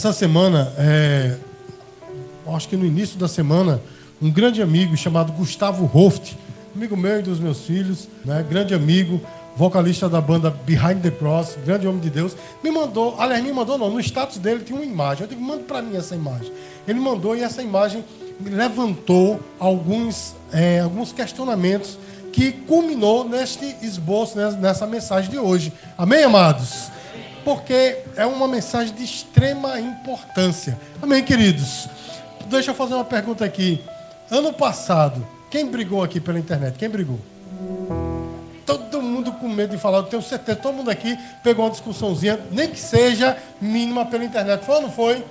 Essa semana, é, acho que no início da semana, um grande amigo chamado Gustavo Hoft, amigo meu e dos meus filhos, né, grande amigo, vocalista da banda Behind the Cross, grande homem de Deus, me mandou, aliás, me mandou não, no status dele tinha uma imagem. Eu digo, manda para mim essa imagem. Ele mandou e essa imagem levantou alguns, é, alguns questionamentos que culminou neste esboço, nessa mensagem de hoje. Amém, amados? Porque é uma mensagem de extrema importância. Amém, queridos? Deixa eu fazer uma pergunta aqui. Ano passado, quem brigou aqui pela internet? Quem brigou? Todo mundo com medo de falar, eu tenho certeza, todo mundo aqui pegou uma discussãozinha, nem que seja mínima pela internet. Foi ou não foi?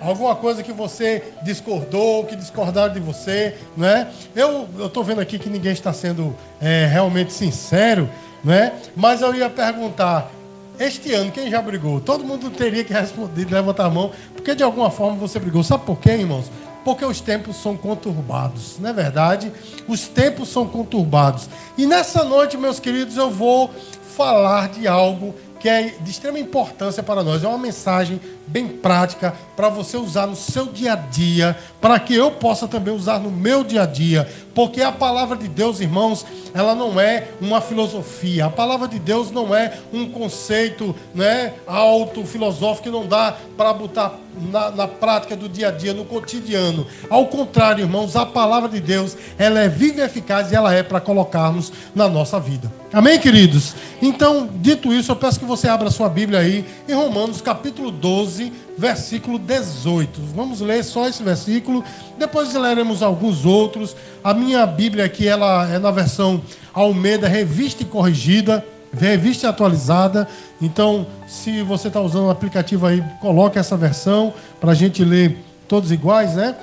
Alguma coisa que você discordou, que discordaram de você, não é? Eu estou vendo aqui que ninguém está sendo é, realmente sincero, não é? Mas eu ia perguntar, este ano, quem já brigou? Todo mundo teria que responder, levantar a mão, porque de alguma forma você brigou. Sabe por quê, irmãos? Porque os tempos são conturbados, não é verdade? Os tempos são conturbados. E nessa noite, meus queridos, eu vou falar de algo que é de extrema importância para nós. É uma mensagem bem prática para você usar no seu dia a dia, para que eu possa também usar no meu dia a dia, porque a palavra de Deus, irmãos, ela não é uma filosofia. A palavra de Deus não é um conceito, né, alto filosófico que não dá para botar na, na, prática do dia a dia, no cotidiano. Ao contrário, irmãos, a palavra de Deus, ela é viva e eficaz e ela é para colocarmos na nossa vida. Amém, queridos? Então, dito isso, eu peço que você abra sua Bíblia aí em Romanos capítulo 12 12, versículo 18. Vamos ler só esse versículo, depois leremos alguns outros. A minha Bíblia aqui ela é na versão Almeida, revista e corrigida, revista e atualizada. Então, se você está usando o aplicativo aí, coloque essa versão para a gente ler todos iguais, né?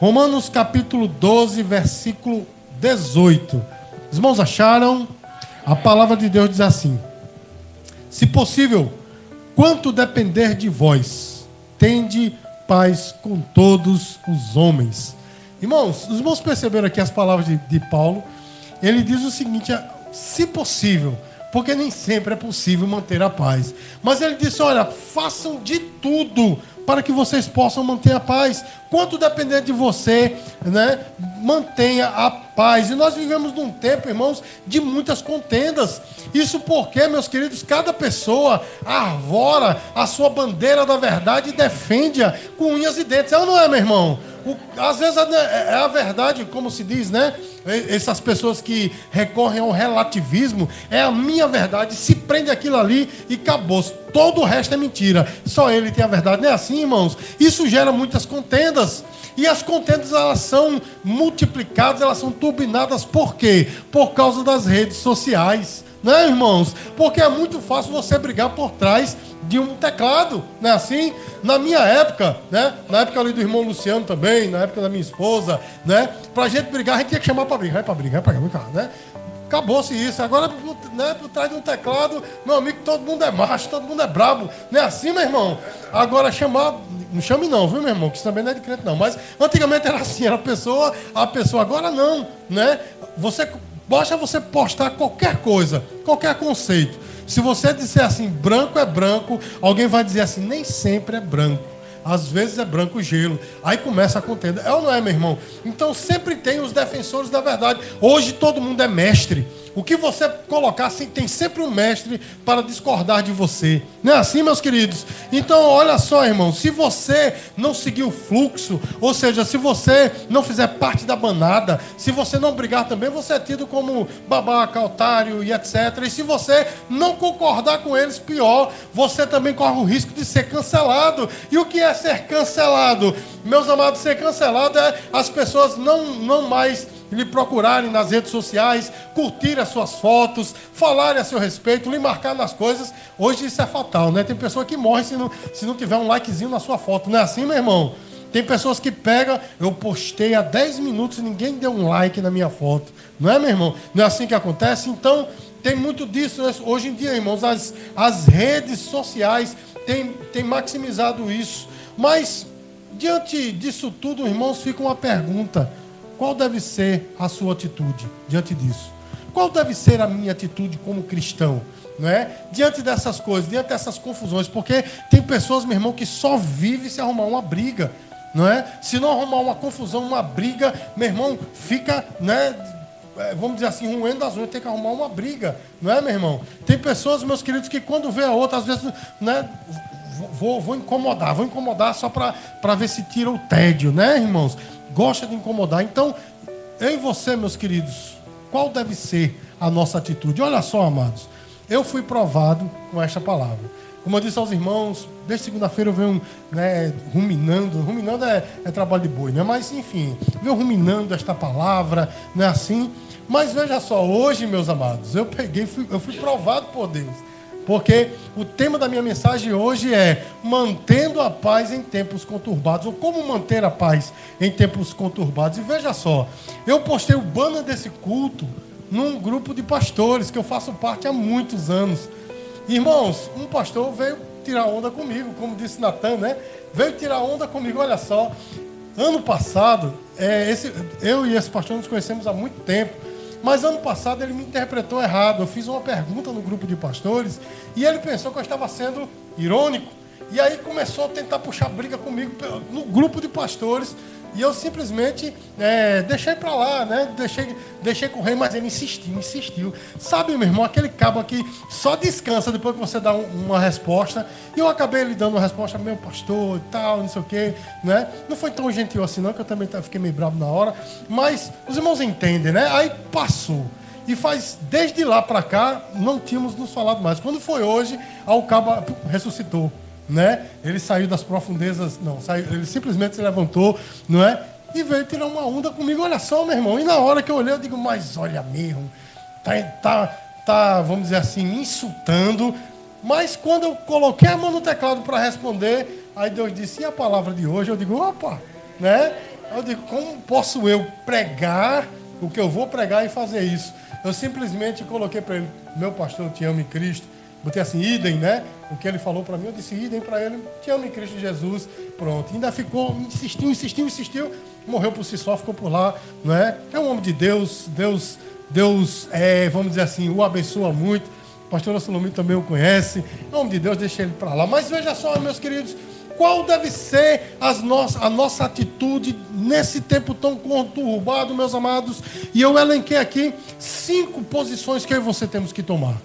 Romanos capítulo 12, versículo 18. Os irmãos acharam? A palavra de Deus diz assim: Se possível, Quanto depender de vós, tende paz com todos os homens. Irmãos, os irmãos perceberam aqui as palavras de, de Paulo. Ele diz o seguinte: se possível, porque nem sempre é possível manter a paz. Mas ele disse: olha, façam de tudo para que vocês possam manter a paz. Quanto depender de você, né, mantenha a paz. E nós vivemos num tempo, irmãos, de muitas contendas. Isso porque, meus queridos, cada pessoa arvora a sua bandeira da verdade e defende-a com unhas e dentes. É ou não é, meu irmão? O, às vezes é, é a verdade, como se diz, né? Essas pessoas que recorrem ao relativismo, é a minha verdade, se prende aquilo ali e acabou. Todo o resto é mentira. Só ele tem a verdade. Não é assim, irmãos? Isso gera muitas contendas. E as contendas elas são multiplicadas, elas são turbinadas por quê? Por causa das redes sociais. Né, irmãos? Porque é muito fácil você brigar por trás de um teclado, né? Assim, na minha época, né? Na época ali do irmão Luciano também, na época da minha esposa, né? Pra gente brigar, a gente tinha que chamar pra brigar, pra brigar, pra brigar, né? Acabou-se isso. Agora, né, por trás de um teclado, meu amigo, todo mundo é macho, todo mundo é brabo. Não é assim, meu irmão? Agora, chamar. Não chame não, viu, meu irmão? Que isso também não é de crente, não. Mas antigamente era assim, era a pessoa, a pessoa. Agora não, né? Você. Basta você postar qualquer coisa, qualquer conceito. Se você disser assim, branco é branco, alguém vai dizer assim, nem sempre é branco. Às vezes é branco gelo. Aí começa a contenda. É ou não é, meu irmão? Então sempre tem os defensores da verdade. Hoje todo mundo é mestre. O que você colocar, assim, tem sempre um mestre para discordar de você. Não é assim, meus queridos? Então, olha só, irmão, se você não seguir o fluxo, ou seja, se você não fizer parte da banada, se você não brigar também, você é tido como babaca, otário e etc. E se você não concordar com eles, pior, você também corre o risco de ser cancelado. E o que é ser cancelado? Meus amados, ser cancelado é as pessoas não, não mais lhe procurarem nas redes sociais, curtir as suas fotos, falarem a seu respeito, lhe marcar nas coisas. Hoje isso é fatal, né? Tem pessoa que morre se não, se não tiver um likezinho na sua foto. Não é assim, meu irmão? Tem pessoas que pegam, eu postei há 10 minutos e ninguém deu um like na minha foto. Não é, meu irmão? Não é assim que acontece? Então, tem muito disso hoje em dia, irmãos. As, as redes sociais têm, têm maximizado isso. Mas, diante disso tudo, irmãos, fica uma pergunta. Qual deve ser a sua atitude diante disso? qual deve ser a minha atitude como cristão? Não é? Diante dessas coisas, diante dessas confusões, porque tem pessoas, meu irmão, que só vive se arrumar uma briga, não é? Se não arrumar uma confusão, uma briga, meu irmão, fica, né? É, vamos dizer assim, ruendo as unhas, tem que arrumar uma briga, não é, meu irmão? Tem pessoas, meus queridos, que quando vê a outra, às vezes, né? Vou, vou incomodar, vou incomodar só para ver se tira o tédio, né, irmãos? Gosta de incomodar. Então, eu e você, meus queridos, qual deve ser a nossa atitude? Olha só, amados, eu fui provado com esta palavra. Como eu disse aos irmãos, desde segunda-feira eu venho né, ruminando. Ruminando é, é, trabalho de boi, né? Mas, enfim, venho ruminando esta palavra, não é assim? Mas veja só, hoje, meus amados, eu peguei, fui, eu fui provado por Deus. Porque o tema da minha mensagem hoje é mantendo a paz em tempos conturbados, ou como manter a paz em tempos conturbados. E veja só, eu postei o banner desse culto num grupo de pastores que eu faço parte há muitos anos. Irmãos, um pastor veio tirar onda comigo, como disse Natan, né? Veio tirar onda comigo, olha só. Ano passado, é, esse, eu e esse pastor nos conhecemos há muito tempo. Mas ano passado ele me interpretou errado. Eu fiz uma pergunta no grupo de pastores e ele pensou que eu estava sendo irônico. E aí começou a tentar puxar briga comigo no grupo de pastores. E eu simplesmente é, deixei para lá, né? Deixei, deixei correr, mas ele insistiu, insistiu. Sabe, meu irmão, aquele cabo aqui só descansa depois que você dá um, uma resposta. E eu acabei lhe dando uma resposta, meu pastor e tal, não sei o quê, né? Não foi tão gentil assim, não, que eu também fiquei meio bravo na hora. Mas os irmãos entendem, né? Aí passou. E faz, desde lá para cá, não tínhamos nos falado mais. Quando foi hoje, o cabo ressuscitou né? Ele saiu das profundezas, não, saiu, ele simplesmente se levantou, não é? E veio tirar uma onda comigo, olha só, meu irmão. E na hora que eu olhei, eu digo, mas olha mesmo, tá, tá, tá vamos dizer assim, me insultando. Mas quando eu coloquei a mão no teclado para responder, aí Deus disse, e a palavra de hoje? Eu digo, opa, né? Eu digo, como posso eu pregar o que eu vou pregar e fazer isso? Eu simplesmente coloquei para ele, meu pastor, eu te amo em Cristo Botei assim, idem, né? O que ele falou para mim, eu disse idem para ele. Te amo em Cristo Jesus. Pronto. Ainda ficou, insistiu, insistiu, insistiu. Morreu por si só, ficou por lá, não é? É um homem de Deus. Deus, Deus, é, vamos dizer assim, o abençoa muito. O pastor Solomito também o conhece. É um homem de Deus, deixa ele para lá. Mas veja só, meus queridos, qual deve ser as nossas, a nossa atitude nesse tempo tão conturbado, meus amados? E eu elenquei aqui cinco posições que eu e você temos que tomar.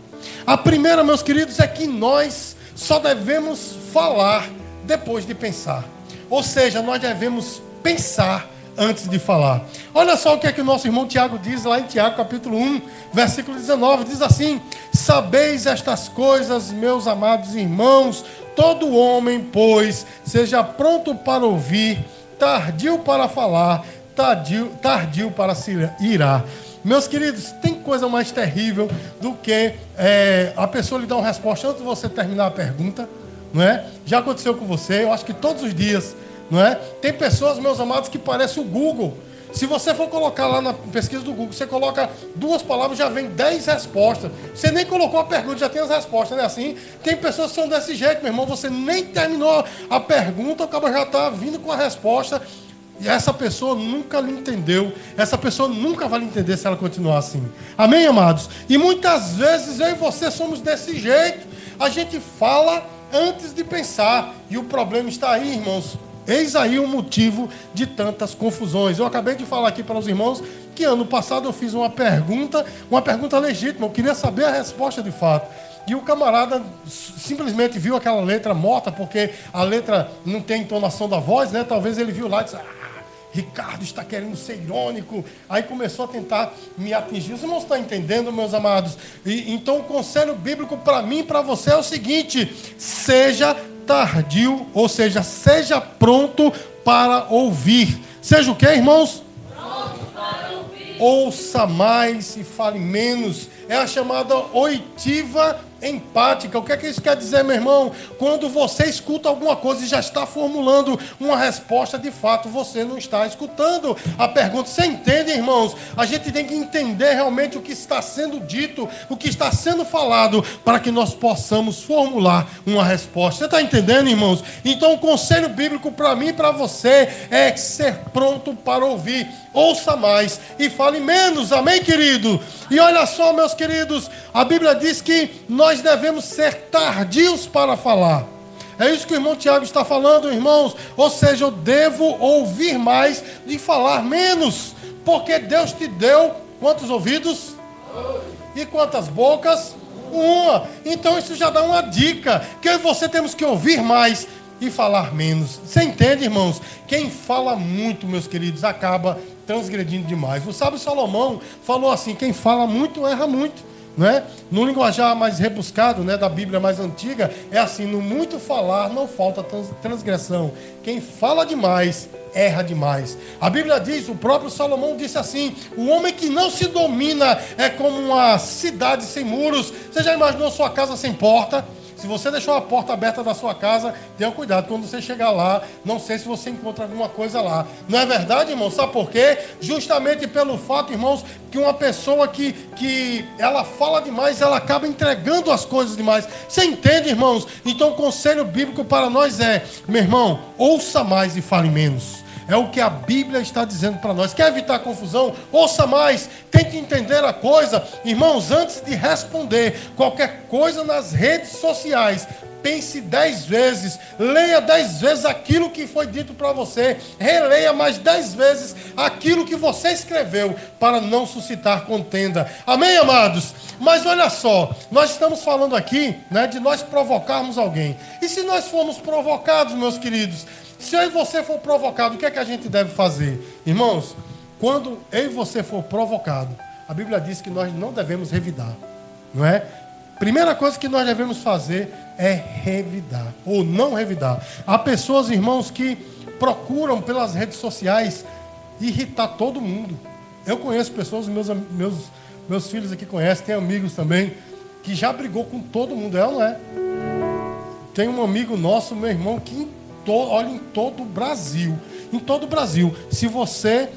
A primeira, meus queridos, é que nós só devemos falar depois de pensar. Ou seja, nós devemos pensar antes de falar. Olha só o que é que o nosso irmão Tiago diz lá em Tiago, capítulo 1, versículo 19, diz assim: Sabeis estas coisas, meus amados irmãos, todo homem, pois, seja pronto para ouvir, tardio para falar, tardio, tardio para se irar. Meus queridos, tem coisa mais terrível do que é, a pessoa lhe dar uma resposta antes de você terminar a pergunta, não é? Já aconteceu com você, eu acho que todos os dias, não é? Tem pessoas, meus amados, que parecem o Google. Se você for colocar lá na pesquisa do Google, você coloca duas palavras, já vem dez respostas. Você nem colocou a pergunta, já tem as respostas, não é assim? Tem pessoas que são desse jeito, meu irmão. Você nem terminou a pergunta, o cara já está vindo com a resposta. E essa pessoa nunca lhe entendeu. Essa pessoa nunca vai lhe entender se ela continuar assim. Amém, amados? E muitas vezes eu e você somos desse jeito. A gente fala antes de pensar. E o problema está aí, irmãos. Eis aí o motivo de tantas confusões. Eu acabei de falar aqui para os irmãos que ano passado eu fiz uma pergunta, uma pergunta legítima. Eu queria saber a resposta de fato. E o camarada simplesmente viu aquela letra morta, porque a letra não tem entonação da voz, né? Talvez ele viu lá e disse: ah, Ricardo está querendo ser irônico. Aí começou a tentar me atingir. Você não está entendendo, meus amados? E, então o conselho bíblico para mim e para você é o seguinte: seja tardio, ou seja, seja pronto para ouvir. Seja o que, irmãos? Pronto para ouvir. Ouça mais e fale menos. é a chamada oitiva empática. O que é que isso quer dizer, meu irmão? Quando você escuta alguma coisa e já está formulando uma resposta, de fato você não está escutando a pergunta. Você entende, irmãos? A gente tem que entender realmente o que está sendo dito, o que está sendo falado, para que nós possamos formular uma resposta. Você está entendendo, irmãos? Então, o conselho bíblico para mim e para você é ser pronto para ouvir. Ouça mais e fale menos. Amém, querido? E olha só, meus queridos, a Bíblia diz que nós devemos ser tardios para falar. É isso que o irmão Tiago está falando, irmãos. Ou seja, eu devo ouvir mais de falar menos. Porque Deus te deu quantos ouvidos? E quantas bocas? Uma. Então isso já dá uma dica. Que você temos que ouvir mais e falar menos. Você entende, irmãos? Quem fala muito, meus queridos, acaba transgredindo demais. O sábio Salomão falou assim: quem fala muito erra muito. Né? No linguajar mais rebuscado, né, da Bíblia mais antiga, é assim: no muito falar não falta transgressão. Quem fala demais erra demais. A Bíblia diz, o próprio Salomão disse assim: o homem que não se domina é como uma cidade sem muros. Você já imaginou sua casa sem porta? Se você deixou a porta aberta da sua casa, tenha cuidado. Quando você chegar lá, não sei se você encontra alguma coisa lá. Não é verdade, irmão? Sabe por quê? Justamente pelo fato, irmãos, que uma pessoa que, que ela fala demais, ela acaba entregando as coisas demais. Você entende, irmãos? Então o conselho bíblico para nós é, meu irmão, ouça mais e fale menos. É o que a Bíblia está dizendo para nós. Quer evitar confusão? Ouça mais, tente entender a coisa. Irmãos, antes de responder qualquer coisa nas redes sociais, pense dez vezes, leia dez vezes aquilo que foi dito para você, releia mais dez vezes aquilo que você escreveu, para não suscitar contenda. Amém, amados? Mas olha só, nós estamos falando aqui né, de nós provocarmos alguém. E se nós formos provocados, meus queridos, se eu e você for provocado, o que é que a gente deve fazer? Irmãos, quando eu e você for provocado, a Bíblia diz que nós não devemos revidar, não é? Primeira coisa que nós devemos fazer é revidar, ou não revidar. Há pessoas, irmãos, que procuram pelas redes sociais irritar todo mundo. Eu conheço pessoas, meus, meus, meus filhos aqui conhecem, tem amigos também, que já brigou com todo mundo, é ou não é? Tem um amigo nosso, meu irmão, que olha em todo o Brasil. Em todo o Brasil. Se você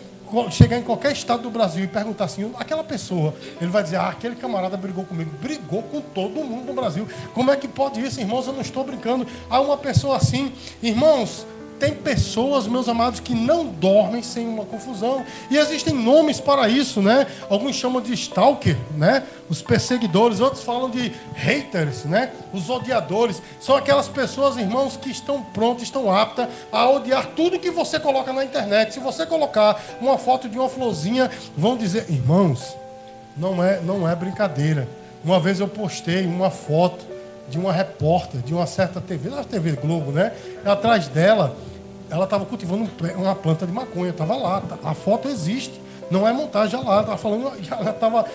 chegar em qualquer estado do Brasil e perguntar assim, aquela pessoa, ele vai dizer, ah, aquele camarada brigou comigo, brigou com todo mundo no Brasil. Como é que pode isso, irmãos? Eu não estou brincando. Há uma pessoa assim, irmãos, tem pessoas, meus amados, que não dormem sem uma confusão. E existem nomes para isso, né? Alguns chamam de stalker, né? Os perseguidores, outros falam de haters, né? Os odiadores. São aquelas pessoas, irmãos, que estão prontas, estão aptas a odiar tudo que você coloca na internet. Se você colocar uma foto de uma florzinha, vão dizer, irmãos, não é, não é brincadeira. Uma vez eu postei uma foto de uma repórter de uma certa TV, da TV Globo, né? Atrás dela, ela estava cultivando uma planta de maconha, estava lá, tá, a foto existe, não é montagem lá, estava falando, ela estava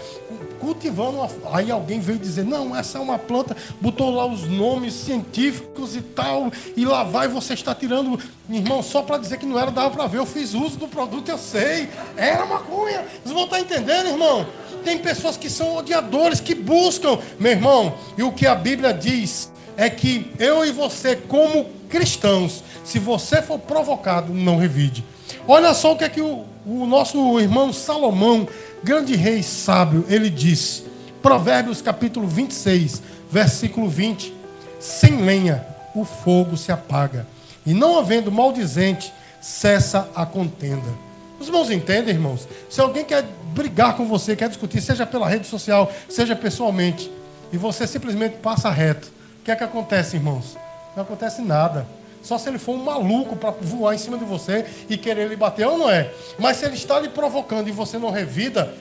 cultivando, uma, aí alguém veio dizer, não, essa é uma planta, botou lá os nomes científicos e tal, e lá vai você está tirando, irmão, só para dizer que não era, dava para ver, eu fiz uso do produto, eu sei, era maconha, vocês vão estar tá entendendo, irmão? Tem pessoas que são odiadores, que buscam, meu irmão, e o que a Bíblia diz é que eu e você, como cristãos, se você for provocado, não revide. Olha só o que é que o, o nosso irmão Salomão, grande rei sábio, ele disse. Provérbios capítulo 26, versículo 20. Sem lenha o fogo se apaga, e não havendo maldizente, cessa a contenda. Os irmãos entendem, irmãos? Se alguém quer brigar com você, quer discutir, seja pela rede social, seja pessoalmente, e você simplesmente passa reto, o que é que acontece, irmãos? Não acontece nada. Só se ele for um maluco para voar em cima de você e querer lhe bater, ou não é? Mas se ele está lhe provocando e você não revida,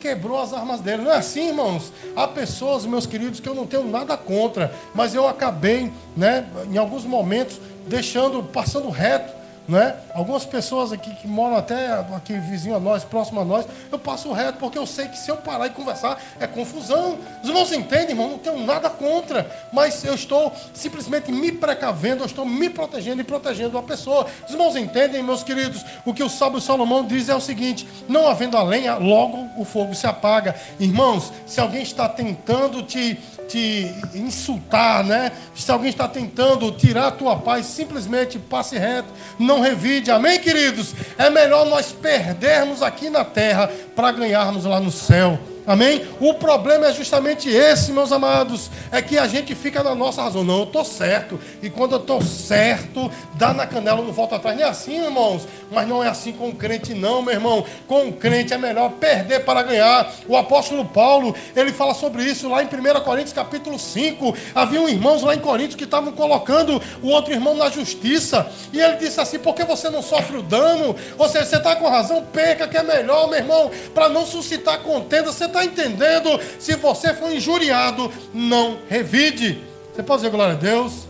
quebrou as armas dele. Não é assim, irmãos? Há pessoas, meus queridos, que eu não tenho nada contra, mas eu acabei, né, em alguns momentos, deixando, passando reto né? Algumas pessoas aqui que moram até aqui vizinho a nós, próximo a nós, eu passo reto porque eu sei que se eu parar e conversar é confusão. Os irmãos entendem, irmão? Não tenho nada contra, mas eu estou simplesmente me precavendo, eu estou me protegendo e protegendo a pessoa. Os irmãos entendem, meus queridos? O que o sábio Salomão diz é o seguinte: não havendo a lenha, logo o fogo se apaga. Irmãos, se alguém está tentando te te insultar, né? Se alguém está tentando tirar a tua paz, simplesmente passe reto, não revide. Amém, queridos? É melhor nós perdermos aqui na terra para ganharmos lá no céu. Amém? O problema é justamente esse, meus amados. É que a gente fica na nossa razão. Não, eu estou certo. E quando eu estou certo, dá na canela, não volta atrás. Nem é assim, irmãos. Mas não é assim com o crente, não, meu irmão. Com o crente é melhor perder para ganhar. O apóstolo Paulo, ele fala sobre isso lá em 1 Coríntios capítulo 5. Havia irmãos lá em Coríntios que estavam colocando o outro irmão na justiça. E ele disse assim: por que você não sofre o dano? Ou seja, você está com razão, peca que é melhor, meu irmão, para não suscitar contenda. Você está entendendo? Se você foi injuriado, não revide. Você pode dizer glória a Deus?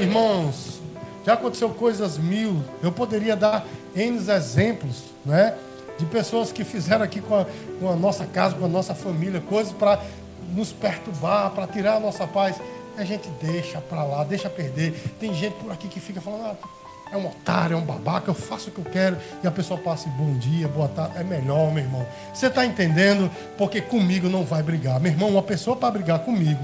Irmãos, já aconteceu coisas mil. Eu poderia dar N exemplos, né? De pessoas que fizeram aqui com a, com a nossa casa, com a nossa família, coisas para nos perturbar, para tirar a nossa paz. A gente deixa para lá, deixa perder. Tem gente por aqui que fica falando, ah, é um otário, é um babaca, eu faço o que eu quero e a pessoa passa bom dia, boa tarde, é melhor, meu irmão. Você está entendendo? Porque comigo não vai brigar. Meu irmão, uma pessoa para brigar comigo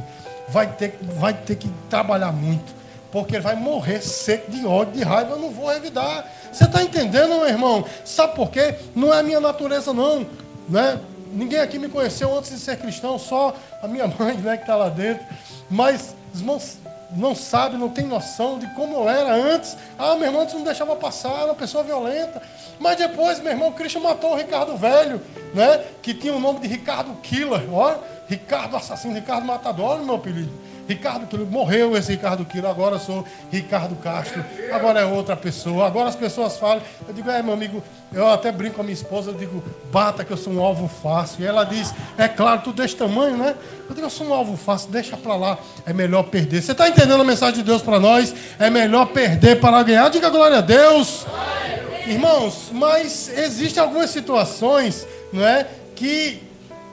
vai ter, vai ter que trabalhar muito, porque vai morrer seco de ódio, de raiva, eu não vou revidar. Você está entendendo, meu irmão? Sabe por quê? Não é a minha natureza, não. Né? Ninguém aqui me conheceu antes de ser cristão, só a minha mãe né, que está lá dentro. Mas, irmãos, não sabe, não tem noção de como era antes. Ah, meu irmão antes não deixava passar, era uma pessoa violenta. Mas depois, meu irmão, Cristo matou o Ricardo Velho, né? Que tinha o nome de Ricardo Killer, ó. Ricardo Assassino, Ricardo Matador, o meu apelido. Ricardo Quilo, morreu esse Ricardo Quilo, agora sou Ricardo Castro, agora é outra pessoa. Agora as pessoas falam, eu digo, é meu amigo, eu até brinco com a minha esposa, eu digo, bata que eu sou um alvo fácil. E ela diz, é claro, tu desse tamanho, né? Eu digo, eu sou um alvo fácil, deixa pra lá, é melhor perder. Você está entendendo a mensagem de Deus para nós? É melhor perder para ganhar. Diga glória a Deus. Irmãos, mas existem algumas situações, não é? Que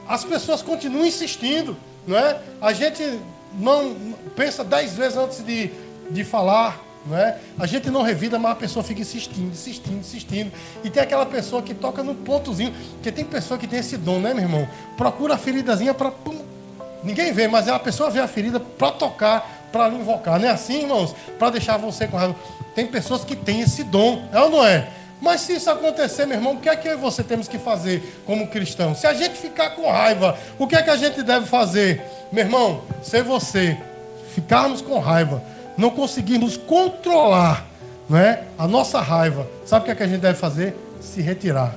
as pessoas continuam insistindo, não é? A gente não pensa dez vezes antes de, de falar, não é? A gente não revida, mas a pessoa fica insistindo, insistindo, insistindo. E tem aquela pessoa que toca no pontozinho, porque tem pessoa que tem esse dom, né, meu irmão? Procura a feridazinha para ninguém vê, mas a pessoa vê a ferida para tocar, para invocar. Não é assim, irmãos? Para deixar você com raiva. Tem pessoas que têm esse dom, é ou não é? Mas se isso acontecer, meu irmão, o que é que eu e você temos que fazer como cristão? Se a gente ficar com raiva, o que é que a gente deve fazer? Meu irmão, se você ficarmos com raiva, não conseguirmos controlar não é, a nossa raiva, sabe o que, é que a gente deve fazer? Se retirar,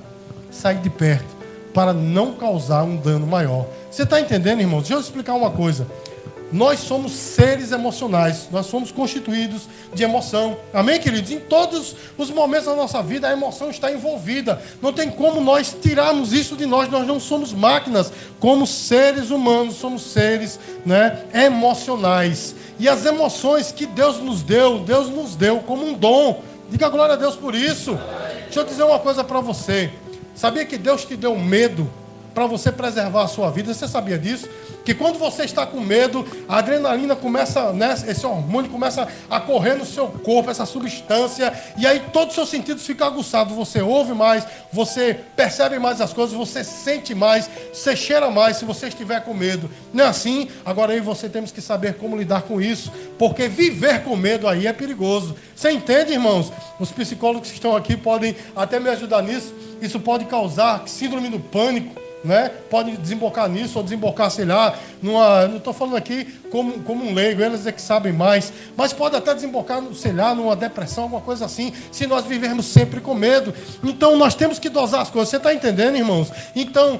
sair de perto, para não causar um dano maior. Você está entendendo, irmão? Deixa eu explicar uma coisa. Nós somos seres emocionais, nós somos constituídos de emoção. Amém, queridos? Em todos os momentos da nossa vida, a emoção está envolvida. Não tem como nós tirarmos isso de nós. Nós não somos máquinas, como seres humanos, somos seres né, emocionais. E as emoções que Deus nos deu, Deus nos deu como um dom. Diga glória a Deus por isso. Deixa eu dizer uma coisa para você. Sabia que Deus te deu medo para você preservar a sua vida? Você sabia disso? que quando você está com medo, a adrenalina começa, né, esse hormônio começa a correr no seu corpo, essa substância, e aí todos os seus sentidos ficam aguçados. Você ouve mais, você percebe mais as coisas, você sente mais, você cheira mais se você estiver com medo. Não é assim? Agora aí você temos que saber como lidar com isso, porque viver com medo aí é perigoso. Você entende, irmãos? Os psicólogos que estão aqui podem até me ajudar nisso. Isso pode causar síndrome do pânico né? Pode desembocar nisso ou desembocar, sei lá, numa, não estou falando aqui como, como um leigo, eles é que sabem mais, mas pode até desembocar, sei lá, numa depressão, alguma coisa assim, se nós vivermos sempre com medo. Então nós temos que dosar as coisas. Você está entendendo, irmãos? Então,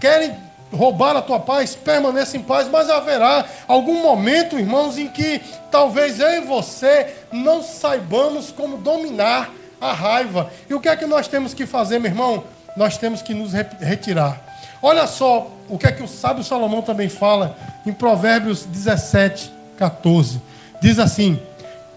querem roubar a tua paz, permaneça em paz, mas haverá algum momento, irmãos, em que talvez eu e você não saibamos como dominar a raiva. E o que é que nós temos que fazer, meu irmão? Nós temos que nos retirar. Olha só o que é que o sábio Salomão também fala em Provérbios 17, 14. Diz assim: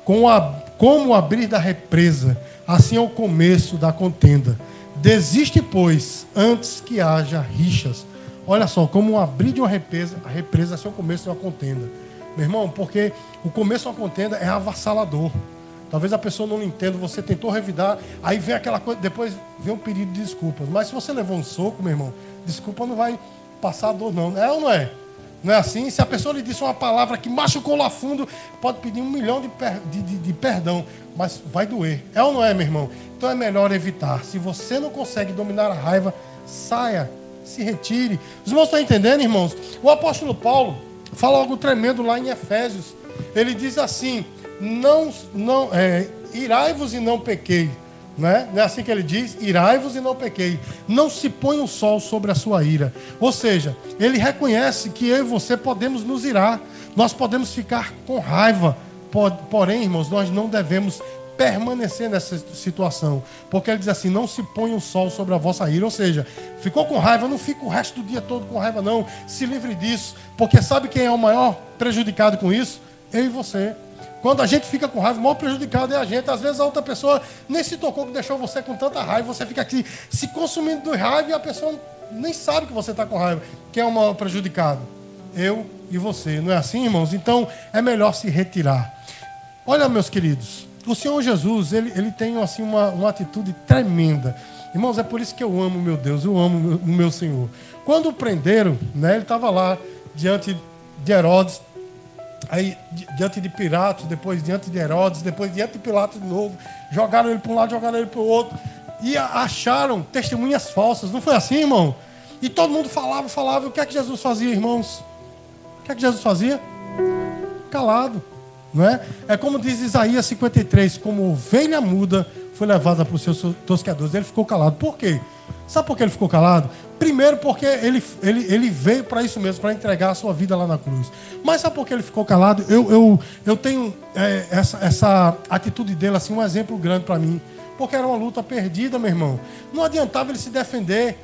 Com a, como abrir da represa, assim é o começo da contenda. Desiste, pois, antes que haja rixas. Olha só, como abrir de uma represa, a represa é o começo de uma contenda. Meu irmão, porque o começo de uma contenda é avassalador. Talvez a pessoa não entenda, você tentou revidar, aí vem aquela coisa, depois vem um pedido de desculpas. Mas se você levou um soco, meu irmão, desculpa não vai passar dor, não. É ou não é? Não é assim? Se a pessoa lhe disse uma palavra que machucou lá fundo, pode pedir um milhão de, per, de, de, de, perdão, mas vai doer. É ou não é, meu irmão? Então é melhor evitar. Se você não consegue dominar a raiva, saia, se retire. Os irmãos estão entendendo, irmãos? O apóstolo Paulo fala algo tremendo lá em Efésios. Ele diz assim: não, não, é, irai-vos e não pequei. Não é? não é assim que ele diz? Irai-vos e não pequei. Não se põe o sol sobre a sua ira. Ou seja, ele reconhece que eu e você podemos nos irar. Nós podemos ficar com raiva. Porém, irmãos, nós não devemos permanecer nessa situação. Porque ele diz assim: não se põe o sol sobre a vossa ira. Ou seja, ficou com raiva, não fica o resto do dia todo com raiva, não. Se livre disso. Porque sabe quem é o maior prejudicado com isso? Eu e você. Quando a gente fica com raiva, o maior prejudicado é a gente. Às vezes a outra pessoa nem se tocou que deixou você com tanta raiva, você fica aqui se consumindo de raiva e a pessoa nem sabe que você está com raiva. Quem é o maior prejudicado? Eu e você. Não é assim, irmãos? Então é melhor se retirar. Olha, meus queridos, o Senhor Jesus, ele, ele tem assim, uma, uma atitude tremenda. Irmãos, é por isso que eu amo meu Deus, eu amo o meu Senhor. Quando o prenderam, né, ele estava lá diante de Herodes, Aí, diante de Pilatos, depois diante de Herodes, depois diante de Pilatos de novo, jogaram ele para um lado, jogaram ele para o outro, e acharam testemunhas falsas. Não foi assim, irmão? E todo mundo falava, falava. O que é que Jesus fazia, irmãos? O que é que Jesus fazia? Calado, não é? É como diz Isaías 53, como ovelha muda foi levada para os seus tosqueadores. Ele ficou calado. Por quê? Sabe por que ele ficou calado? Primeiro, porque ele, ele, ele veio para isso mesmo, para entregar a sua vida lá na cruz. Mas sabe por que ele ficou calado? Eu, eu, eu tenho é, essa, essa atitude dele, assim, um exemplo grande para mim. Porque era uma luta perdida, meu irmão. Não adiantava ele se defender.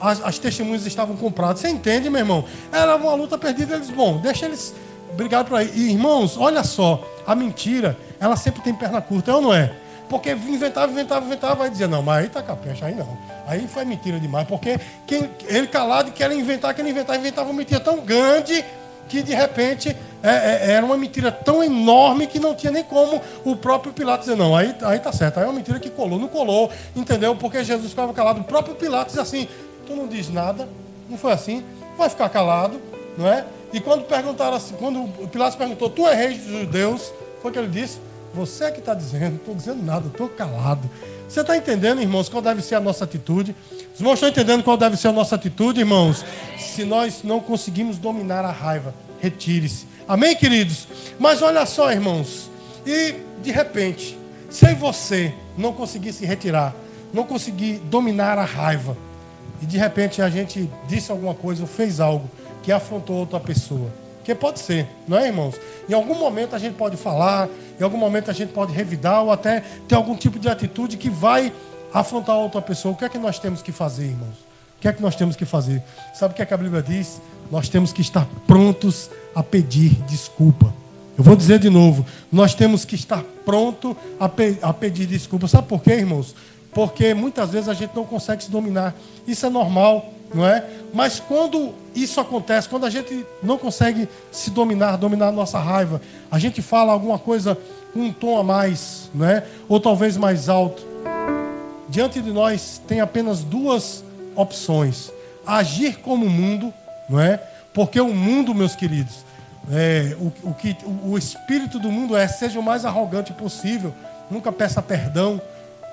As, as testemunhas estavam compradas. Você entende, meu irmão? Era uma luta perdida. Eles, bom, deixa eles brigar por aí. E, irmãos, olha só. A mentira, ela sempre tem perna curta, é ou não é? Porque inventava, inventava, inventava, vai dizer, não, mas aí tá capecha, aí não. Aí foi mentira demais, porque quem, ele calado queria inventar, queria inventar, inventava uma mentira tão grande que de repente é, é, era uma mentira tão enorme que não tinha nem como o próprio Pilatos dizer, não, aí, aí tá certo, aí é uma mentira que colou, não colou, entendeu? Porque Jesus ficava calado, o próprio Pilatos assim, tu não diz nada, não foi assim, vai ficar calado, não é? E quando perguntaram assim, quando Pilatos perguntou, tu é rei dos judeus, foi o que ele disse, você que está dizendo, não estou dizendo nada, estou calado. Você está entendendo, irmãos, qual deve ser a nossa atitude? Os irmãos estão entendendo qual deve ser a nossa atitude, irmãos? Se nós não conseguimos dominar a raiva, retire-se. Amém, queridos? Mas olha só, irmãos. E de repente, se você não conseguir se retirar, não conseguir dominar a raiva, e de repente a gente disse alguma coisa ou fez algo que afrontou outra pessoa, que pode ser, não é, irmãos? Em algum momento a gente pode falar, em algum momento a gente pode revidar ou até ter algum tipo de atitude que vai afrontar outra pessoa. O que é que nós temos que fazer, irmãos? O que é que nós temos que fazer? Sabe o que, é que a Bíblia diz? Nós temos que estar prontos a pedir desculpa. Eu vou dizer de novo, nós temos que estar pronto a, pe a pedir desculpa. Sabe por quê, irmãos? Porque muitas vezes a gente não consegue se dominar. Isso é normal não é? Mas quando isso acontece, quando a gente não consegue se dominar, dominar a nossa raiva, a gente fala alguma coisa com um tom a mais, não é? Ou talvez mais alto. Diante de nós tem apenas duas opções: agir como o mundo, não é? Porque o mundo, meus queridos, é, o, o que o espírito do mundo é seja o mais arrogante possível, nunca peça perdão.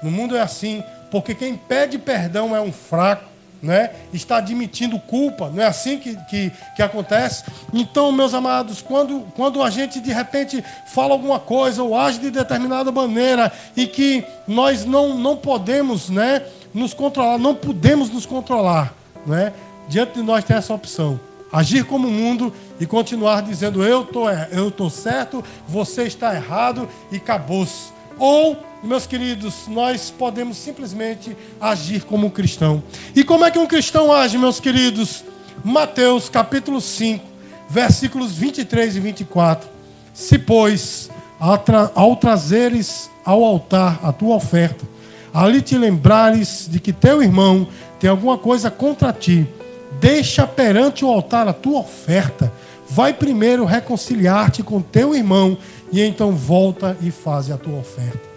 No mundo é assim, porque quem pede perdão é um fraco né? está admitindo culpa, não é assim que, que, que, acontece? Então, meus amados, quando, quando a gente de repente fala alguma coisa ou age de determinada maneira e que nós não, não podemos né, nos controlar, não podemos nos controlar, né? diante de nós tem essa opção. Agir como o mundo e continuar dizendo eu tô, eu tô certo, você está errado e acabou-se. Ou meus queridos, nós podemos simplesmente agir como um cristão. E como é que um cristão age, meus queridos? Mateus capítulo 5, versículos 23 e 24. Se, pois, ao trazeres ao altar a tua oferta, ali te lembrares de que teu irmão tem alguma coisa contra ti, deixa perante o altar a tua oferta. Vai primeiro reconciliar-te com teu irmão e então volta e faz a tua oferta.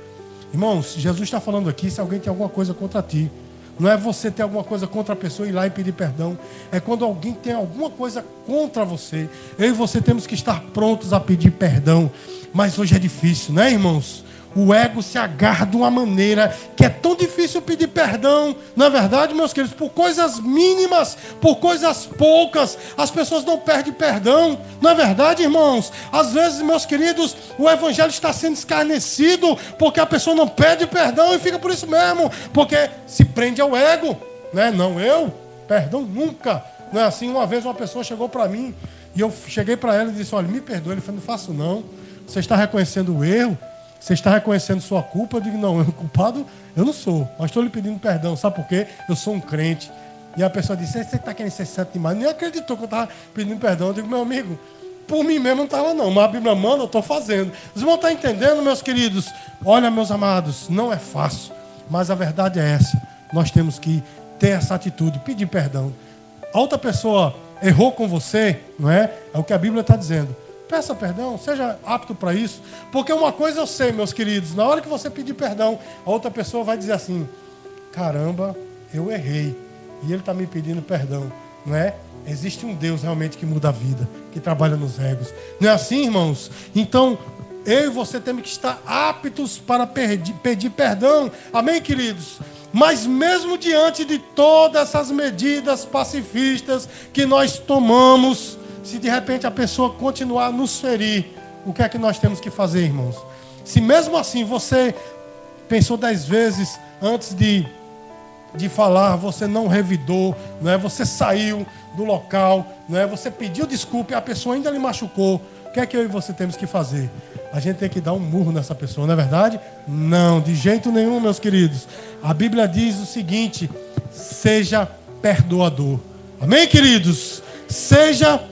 Irmãos, Jesus está falando aqui se alguém tem alguma coisa contra ti. Não é você ter alguma coisa contra a pessoa e ir lá e pedir perdão. É quando alguém tem alguma coisa contra você. Eu e você temos que estar prontos a pedir perdão. Mas hoje é difícil, né, irmãos? O ego se agarra de uma maneira que é tão difícil pedir perdão. Na é verdade, meus queridos, por coisas mínimas, por coisas poucas, as pessoas não perdem perdão. Na é verdade, irmãos, às vezes, meus queridos, o evangelho está sendo escarnecido porque a pessoa não pede perdão e fica por isso mesmo, porque se prende ao ego, né? Não eu, perdão nunca. Não é assim, uma vez uma pessoa chegou para mim e eu cheguei para ela e disse: "Olha, me perdoe". Ele falou: "Não faço não. Você está reconhecendo o erro?" Você está reconhecendo sua culpa? Eu digo, não, eu, culpado eu não sou. Mas estou lhe pedindo perdão. Sabe por quê? Eu sou um crente. E a pessoa disse, você está querendo ser santo demais. Nem acreditou que eu estava pedindo perdão. Eu digo, meu amigo, por mim mesmo não estava não. Mas a Bíblia manda, eu estou fazendo. Vocês vão estar entendendo, meus queridos? Olha, meus amados, não é fácil. Mas a verdade é essa. Nós temos que ter essa atitude, pedir perdão. A outra pessoa errou com você, não é? É o que a Bíblia está dizendo. Peça perdão, seja apto para isso. Porque uma coisa eu sei, meus queridos: na hora que você pedir perdão, a outra pessoa vai dizer assim: caramba, eu errei. E ele está me pedindo perdão. Não é? Existe um Deus realmente que muda a vida, que trabalha nos egos. Não é assim, irmãos? Então, eu e você temos que estar aptos para pedir, perdão. Amém, queridos? Mas mesmo diante de todas essas medidas pacifistas que nós tomamos, se de repente a pessoa continuar a nos ferir, o que é que nós temos que fazer, irmãos? Se mesmo assim você pensou dez vezes antes de, de falar, você não revidou, não é? você saiu do local, não é? você pediu desculpa e a pessoa ainda lhe machucou, o que é que eu e você temos que fazer? A gente tem que dar um murro nessa pessoa, não é verdade? Não, de jeito nenhum, meus queridos. A Bíblia diz o seguinte: seja perdoador. Amém, queridos? Seja perdoador.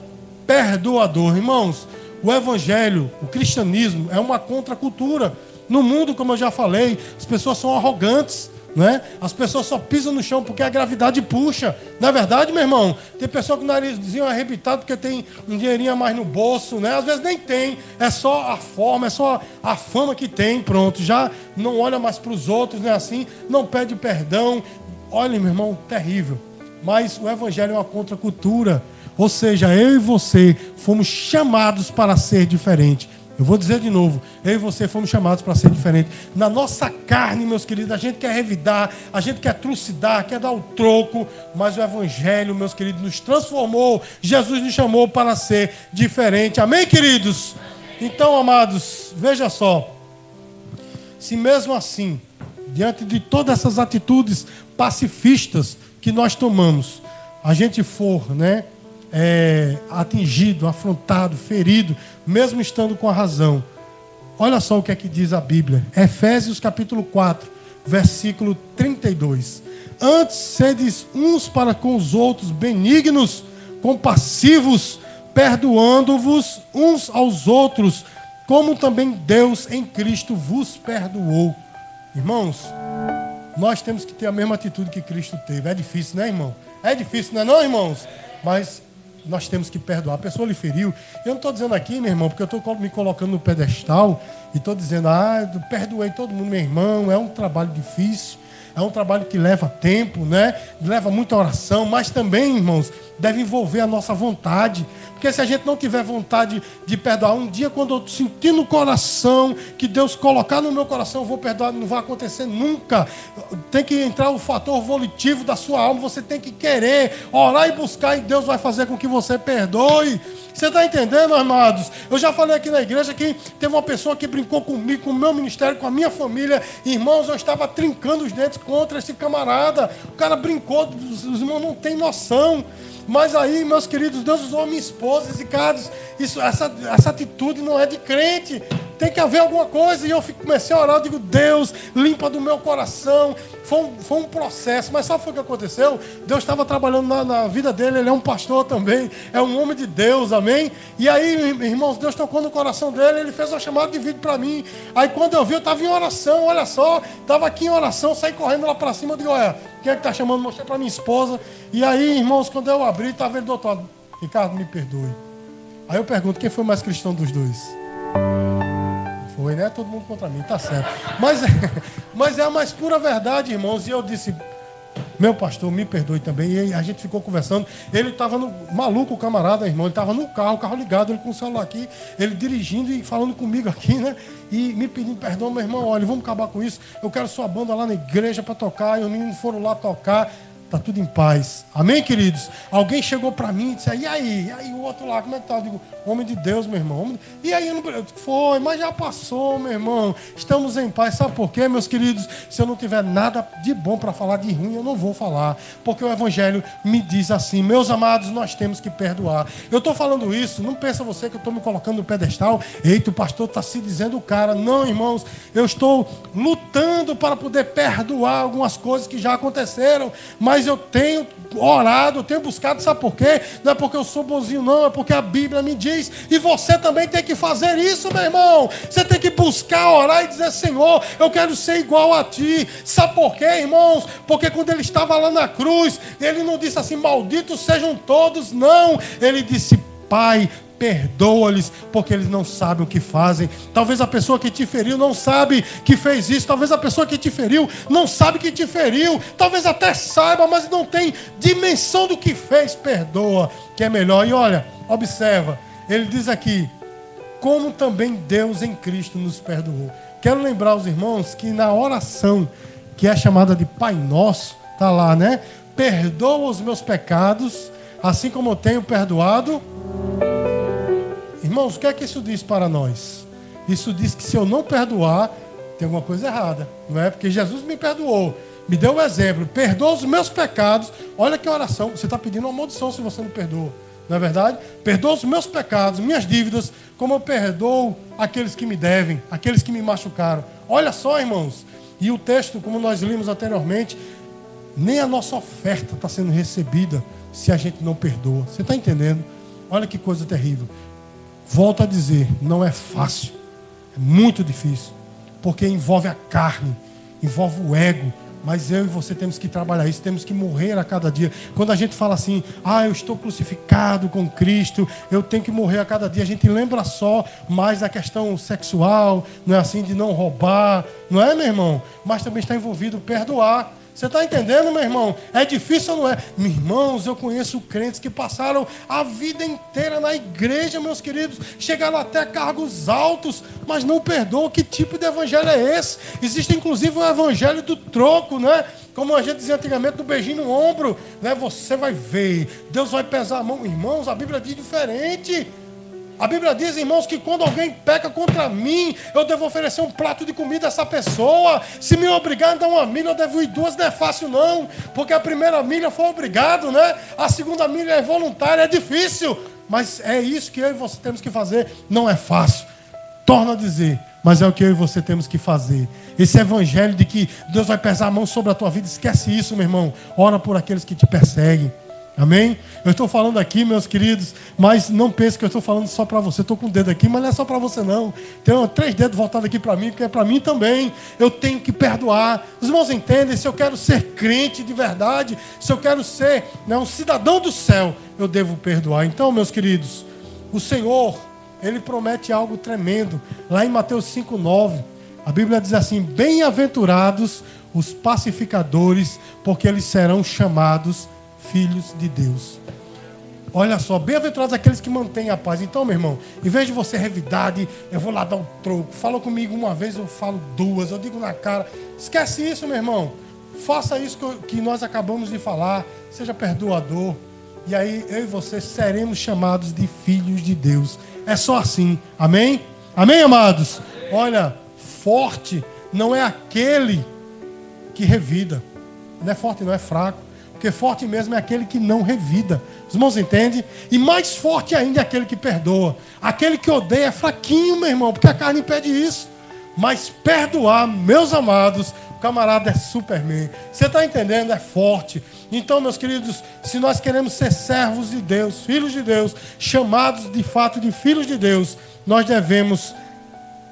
Irmãos, o evangelho, o cristianismo é uma contracultura. No mundo, como eu já falei, as pessoas são arrogantes. Né? As pessoas só pisam no chão porque a gravidade puxa. Não é verdade, meu irmão? Tem pessoa com o narizinho arrebitado porque tem um dinheirinho a mais no bolso, né? Às vezes nem tem, é só a forma, é só a fama que tem, pronto. Já não olha mais para os outros, não é assim? Não pede perdão. Olha, meu irmão, terrível. Mas o evangelho é uma contracultura. Ou seja, eu e você fomos chamados para ser diferente. Eu vou dizer de novo, eu e você fomos chamados para ser diferente. Na nossa carne, meus queridos, a gente quer revidar, a gente quer trucidar, quer dar o troco, mas o Evangelho, meus queridos, nos transformou. Jesus nos chamou para ser diferente. Amém, queridos? Então, amados, veja só. Se mesmo assim, diante de todas essas atitudes pacifistas que nós tomamos, a gente for, né? É, atingido, afrontado, ferido, mesmo estando com a razão. Olha só o que é que diz a Bíblia. Efésios capítulo 4, versículo 32. Antes sedes uns para com os outros benignos, compassivos, perdoando-vos uns aos outros, como também Deus em Cristo vos perdoou. Irmãos, nós temos que ter a mesma atitude que Cristo teve. É difícil, né, irmão? É difícil, não é não, irmãos? Mas nós temos que perdoar. A pessoa lhe feriu. Eu não estou dizendo aqui, meu irmão, porque eu estou me colocando no pedestal e estou dizendo, ah, perdoei todo mundo, meu irmão. É um trabalho difícil, é um trabalho que leva tempo, né? Leva muita oração, mas também, irmãos, deve envolver a nossa vontade. Porque se a gente não tiver vontade de perdoar, um dia quando eu sentir no coração que Deus colocar no meu coração, eu vou perdoar, não vai acontecer nunca. Tem que entrar o fator volitivo da sua alma, você tem que querer orar e buscar, e Deus vai fazer com que você perdoe. Você está entendendo, amados? Eu já falei aqui na igreja que teve uma pessoa que brincou comigo, com o meu ministério, com a minha família. Irmãos, eu estava trincando os dentes contra esse camarada. O cara brincou, os irmãos não têm noção. Mas aí, meus queridos, Deus usou minha esposa, esse cara, isso, essa, essa atitude não é de crente. Tem que haver alguma coisa. E eu comecei a orar, eu digo, Deus, limpa do meu coração. Foi um, foi um processo, mas sabe o que aconteceu? Deus estava trabalhando na, na, vida dele, ele é um pastor também, é um homem de Deus, amém? E aí, irmãos, Deus tocou no coração dele, ele fez uma chamada de vídeo para mim. Aí quando eu vi, eu estava em oração, olha só, estava aqui em oração, saí correndo lá para cima, eu digo, olha, quem é que está chamando? Mostrei para minha esposa. E aí, irmãos, quando eu abri, estava ele do Ricardo, me perdoe. Aí eu pergunto, quem foi mais cristão dos dois? Foi, né? Todo mundo contra mim, tá certo. Mas, mas é a mais pura verdade, irmãos. E eu disse, meu pastor, me perdoe também. E a gente ficou conversando. Ele estava no. Maluco, o camarada, irmão. Ele estava no carro, o carro ligado, ele com o celular aqui, ele dirigindo e falando comigo aqui, né? E me pedindo perdão, meu irmão. Olha, vamos acabar com isso. Eu quero sua banda lá na igreja para tocar. E os meninos foram lá tocar. Tá tudo em paz. Amém, queridos? Alguém chegou para mim e disse: E aí? E aí o outro lá, como é que tá? Eu digo: Homem de Deus, meu irmão. E aí, não... foi, mas já passou, meu irmão. Estamos em paz. Sabe por quê, meus queridos? Se eu não tiver nada de bom para falar de ruim, eu não vou falar. Porque o Evangelho me diz assim: Meus amados, nós temos que perdoar. Eu estou falando isso, não pensa você que eu estou me colocando no pedestal. Eita, o pastor está se dizendo o cara. Não, irmãos. Eu estou lutando para poder perdoar algumas coisas que já aconteceram. Mas mas eu tenho orado, eu tenho buscado, sabe por quê? Não é porque eu sou bonzinho, não, é porque a Bíblia me diz, e você também tem que fazer isso, meu irmão. Você tem que buscar, orar e dizer: Senhor, eu quero ser igual a ti. Sabe por quê, irmãos? Porque quando ele estava lá na cruz, ele não disse assim: malditos sejam todos, não. Ele disse: Pai, perdoa-lhes, porque eles não sabem o que fazem. Talvez a pessoa que te feriu não sabe que fez isso, talvez a pessoa que te feriu não sabe que te feriu, talvez até saiba, mas não tem dimensão do que fez. Perdoa, que é melhor. E olha, observa, ele diz aqui: como também Deus em Cristo nos perdoou. Quero lembrar os irmãos que na oração, que é chamada de Pai Nosso, tá lá, né? Perdoa os meus pecados, assim como eu tenho perdoado Irmãos, o que é que isso diz para nós? Isso diz que se eu não perdoar, tem alguma coisa errada, não é? Porque Jesus me perdoou, me deu um exemplo, perdoa os meus pecados. Olha que oração, você está pedindo uma maldição se você não perdoa, não é verdade? Perdoa os meus pecados, minhas dívidas, como eu perdoo aqueles que me devem, aqueles que me machucaram. Olha só, irmãos, e o texto, como nós lemos anteriormente, nem a nossa oferta está sendo recebida se a gente não perdoa. Você está entendendo? Olha que coisa terrível. Volto a dizer, não é fácil. É muito difícil. Porque envolve a carne, envolve o ego. Mas eu e você temos que trabalhar isso, temos que morrer a cada dia. Quando a gente fala assim, ah, eu estou crucificado com Cristo, eu tenho que morrer a cada dia, a gente lembra só mais da questão sexual, não é assim, de não roubar, não é, meu irmão? Mas também está envolvido perdoar. Você está entendendo, meu irmão? É difícil ou não é? Meus irmãos, eu conheço crentes que passaram a vida inteira na igreja, meus queridos, chegaram até cargos altos, mas não perdoam. Que tipo de evangelho é esse? Existe inclusive o evangelho do troco, né? Como a gente dizia antigamente, do beijinho no ombro, né? Você vai ver, Deus vai pesar a mão. Irmãos, a Bíblia diz diferente. A Bíblia diz, irmãos, que quando alguém peca contra mim, eu devo oferecer um prato de comida a essa pessoa. Se me obrigar a dar uma milha, eu devo ir duas, não é fácil não. Porque a primeira milha foi obrigado, né? A segunda milha é voluntária, é difícil. Mas é isso que eu e você temos que fazer. Não é fácil. Torna a dizer, mas é o que eu e você temos que fazer. Esse evangelho de que Deus vai pesar a mão sobre a tua vida, esquece isso, meu irmão. Ora por aqueles que te perseguem. Amém? Eu estou falando aqui, meus queridos, mas não pense que eu estou falando só para você. Estou com o dedo aqui, mas não é só para você, não. Tem três dedos voltados aqui para mim, porque é para mim também. Eu tenho que perdoar. Os irmãos entendem? Se eu quero ser crente de verdade, se eu quero ser né, um cidadão do céu, eu devo perdoar. Então, meus queridos, o Senhor, Ele promete algo tremendo. Lá em Mateus 5,9, a Bíblia diz assim: Bem-aventurados os pacificadores, porque eles serão chamados filhos de Deus. Olha só, bem-aventurados aqueles que mantêm a paz. Então, meu irmão, em vez de você revidade, eu vou lá dar um troco. Fala comigo uma vez, eu falo duas, eu digo na cara. Esquece isso, meu irmão. Faça isso que nós acabamos de falar. Seja perdoador. E aí eu e você seremos chamados de filhos de Deus. É só assim. Amém? Amém, amados? Olha, forte não é aquele que revida. Não é forte, não é fraco. Porque forte mesmo é aquele que não revida. Os irmãos entendem? E mais forte ainda é aquele que perdoa. Aquele que odeia é fraquinho, meu irmão, porque a carne impede isso. Mas perdoar, meus amados, o camarada é Superman. Você está entendendo? É forte. Então, meus queridos, se nós queremos ser servos de Deus, filhos de Deus, chamados de fato de filhos de Deus, nós devemos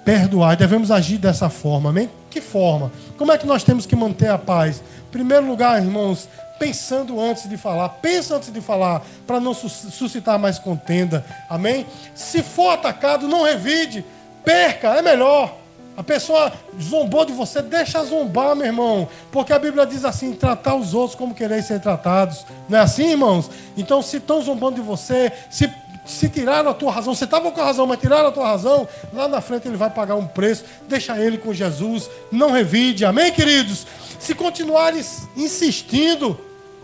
perdoar, devemos agir dessa forma. Amém? Que forma? Como é que nós temos que manter a paz? Em primeiro lugar, irmãos, pensando antes de falar. Pensa antes de falar, para não suscitar mais contenda. Amém? Se for atacado, não revide. Perca, é melhor. A pessoa zombou de você, deixa zombar, meu irmão. Porque a Bíblia diz assim: tratar os outros como quereis ser tratados. Não é assim, irmãos? Então, se estão zombando de você, se, se tiraram a tua razão, você estava com a razão, mas tiraram a tua razão, lá na frente ele vai pagar um preço. Deixa ele com Jesus. Não revide. Amém, queridos? Se continuares insistindo,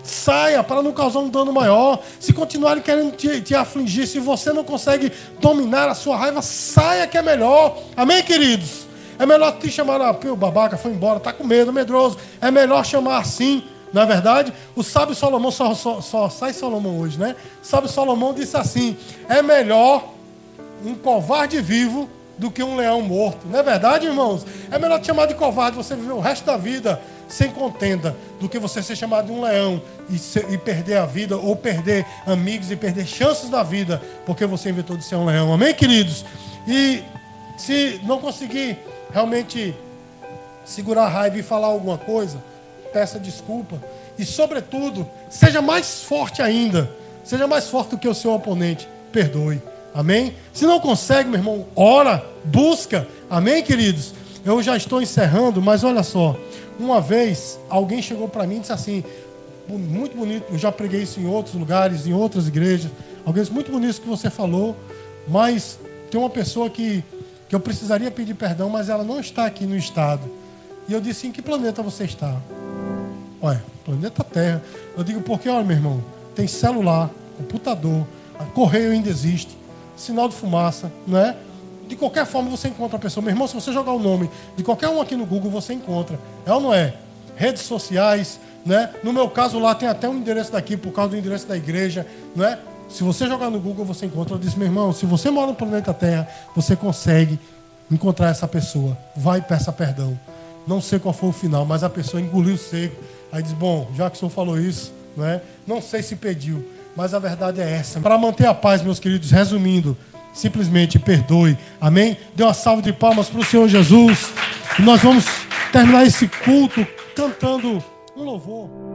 saia para não causar um dano maior. Se continuarem querendo te, te, afligir, se você não consegue dominar a sua raiva, saia que é melhor. Amém, queridos? É melhor te chamar, ah, o babaca foi embora, tá com medo, medroso. É melhor chamar assim, na é verdade. O sábio Salomão, só, só, só sai Salomão hoje, né? O sábio Salomão disse assim: é melhor um covarde vivo do que um leão morto. Não é verdade, irmãos? É melhor te chamar de covarde, você viver o resto da vida sem contenda, do que você ser chamado de um leão e, ser, e, perder a vida, ou perder amigos e perder chances da vida, porque você inventou de ser um leão. Amém, queridos? E se não conseguir realmente segurar a raiva e falar alguma coisa, peça desculpa. E, sobretudo, seja mais forte ainda. Seja mais forte do que o seu oponente. Perdoe. Amém? Se não consegue, meu irmão, ora, busca. Amém, queridos? Eu já estou encerrando, mas olha só. Uma vez, alguém chegou para mim e disse assim: muito bonito, eu já preguei isso em outros lugares, em outras igrejas. Alguém disse: muito bonito isso que você falou, mas tem uma pessoa que, que eu precisaria pedir perdão, mas ela não está aqui no estado. E eu disse: em que planeta você está? Olha, planeta Terra. Eu digo: porque, olha, meu irmão, tem celular, computador, correio ainda existe, sinal de fumaça, não é? De qualquer forma você encontra a pessoa. Meu irmão, se você jogar o nome de qualquer um aqui no Google, você encontra. É ou não é? Redes sociais, né? No meu caso lá tem até um endereço daqui por causa do endereço da igreja, né? Se você jogar no Google, você encontra. Eu disse, meu irmão, se você mora no planeta Terra, você consegue encontrar essa pessoa. Vai e peça perdão. Não sei qual foi o final, mas a pessoa engoliu seco. Aí diz, bom, já que o senhor falou isso, né? Não sei se pediu, mas a verdade é essa. Para manter a paz, meus queridos, resumindo, simplesmente perdoe. Amém? Dê uma salva de palmas para o Senhor Jesus. E nós vamos terminar esse culto cantando um louvor.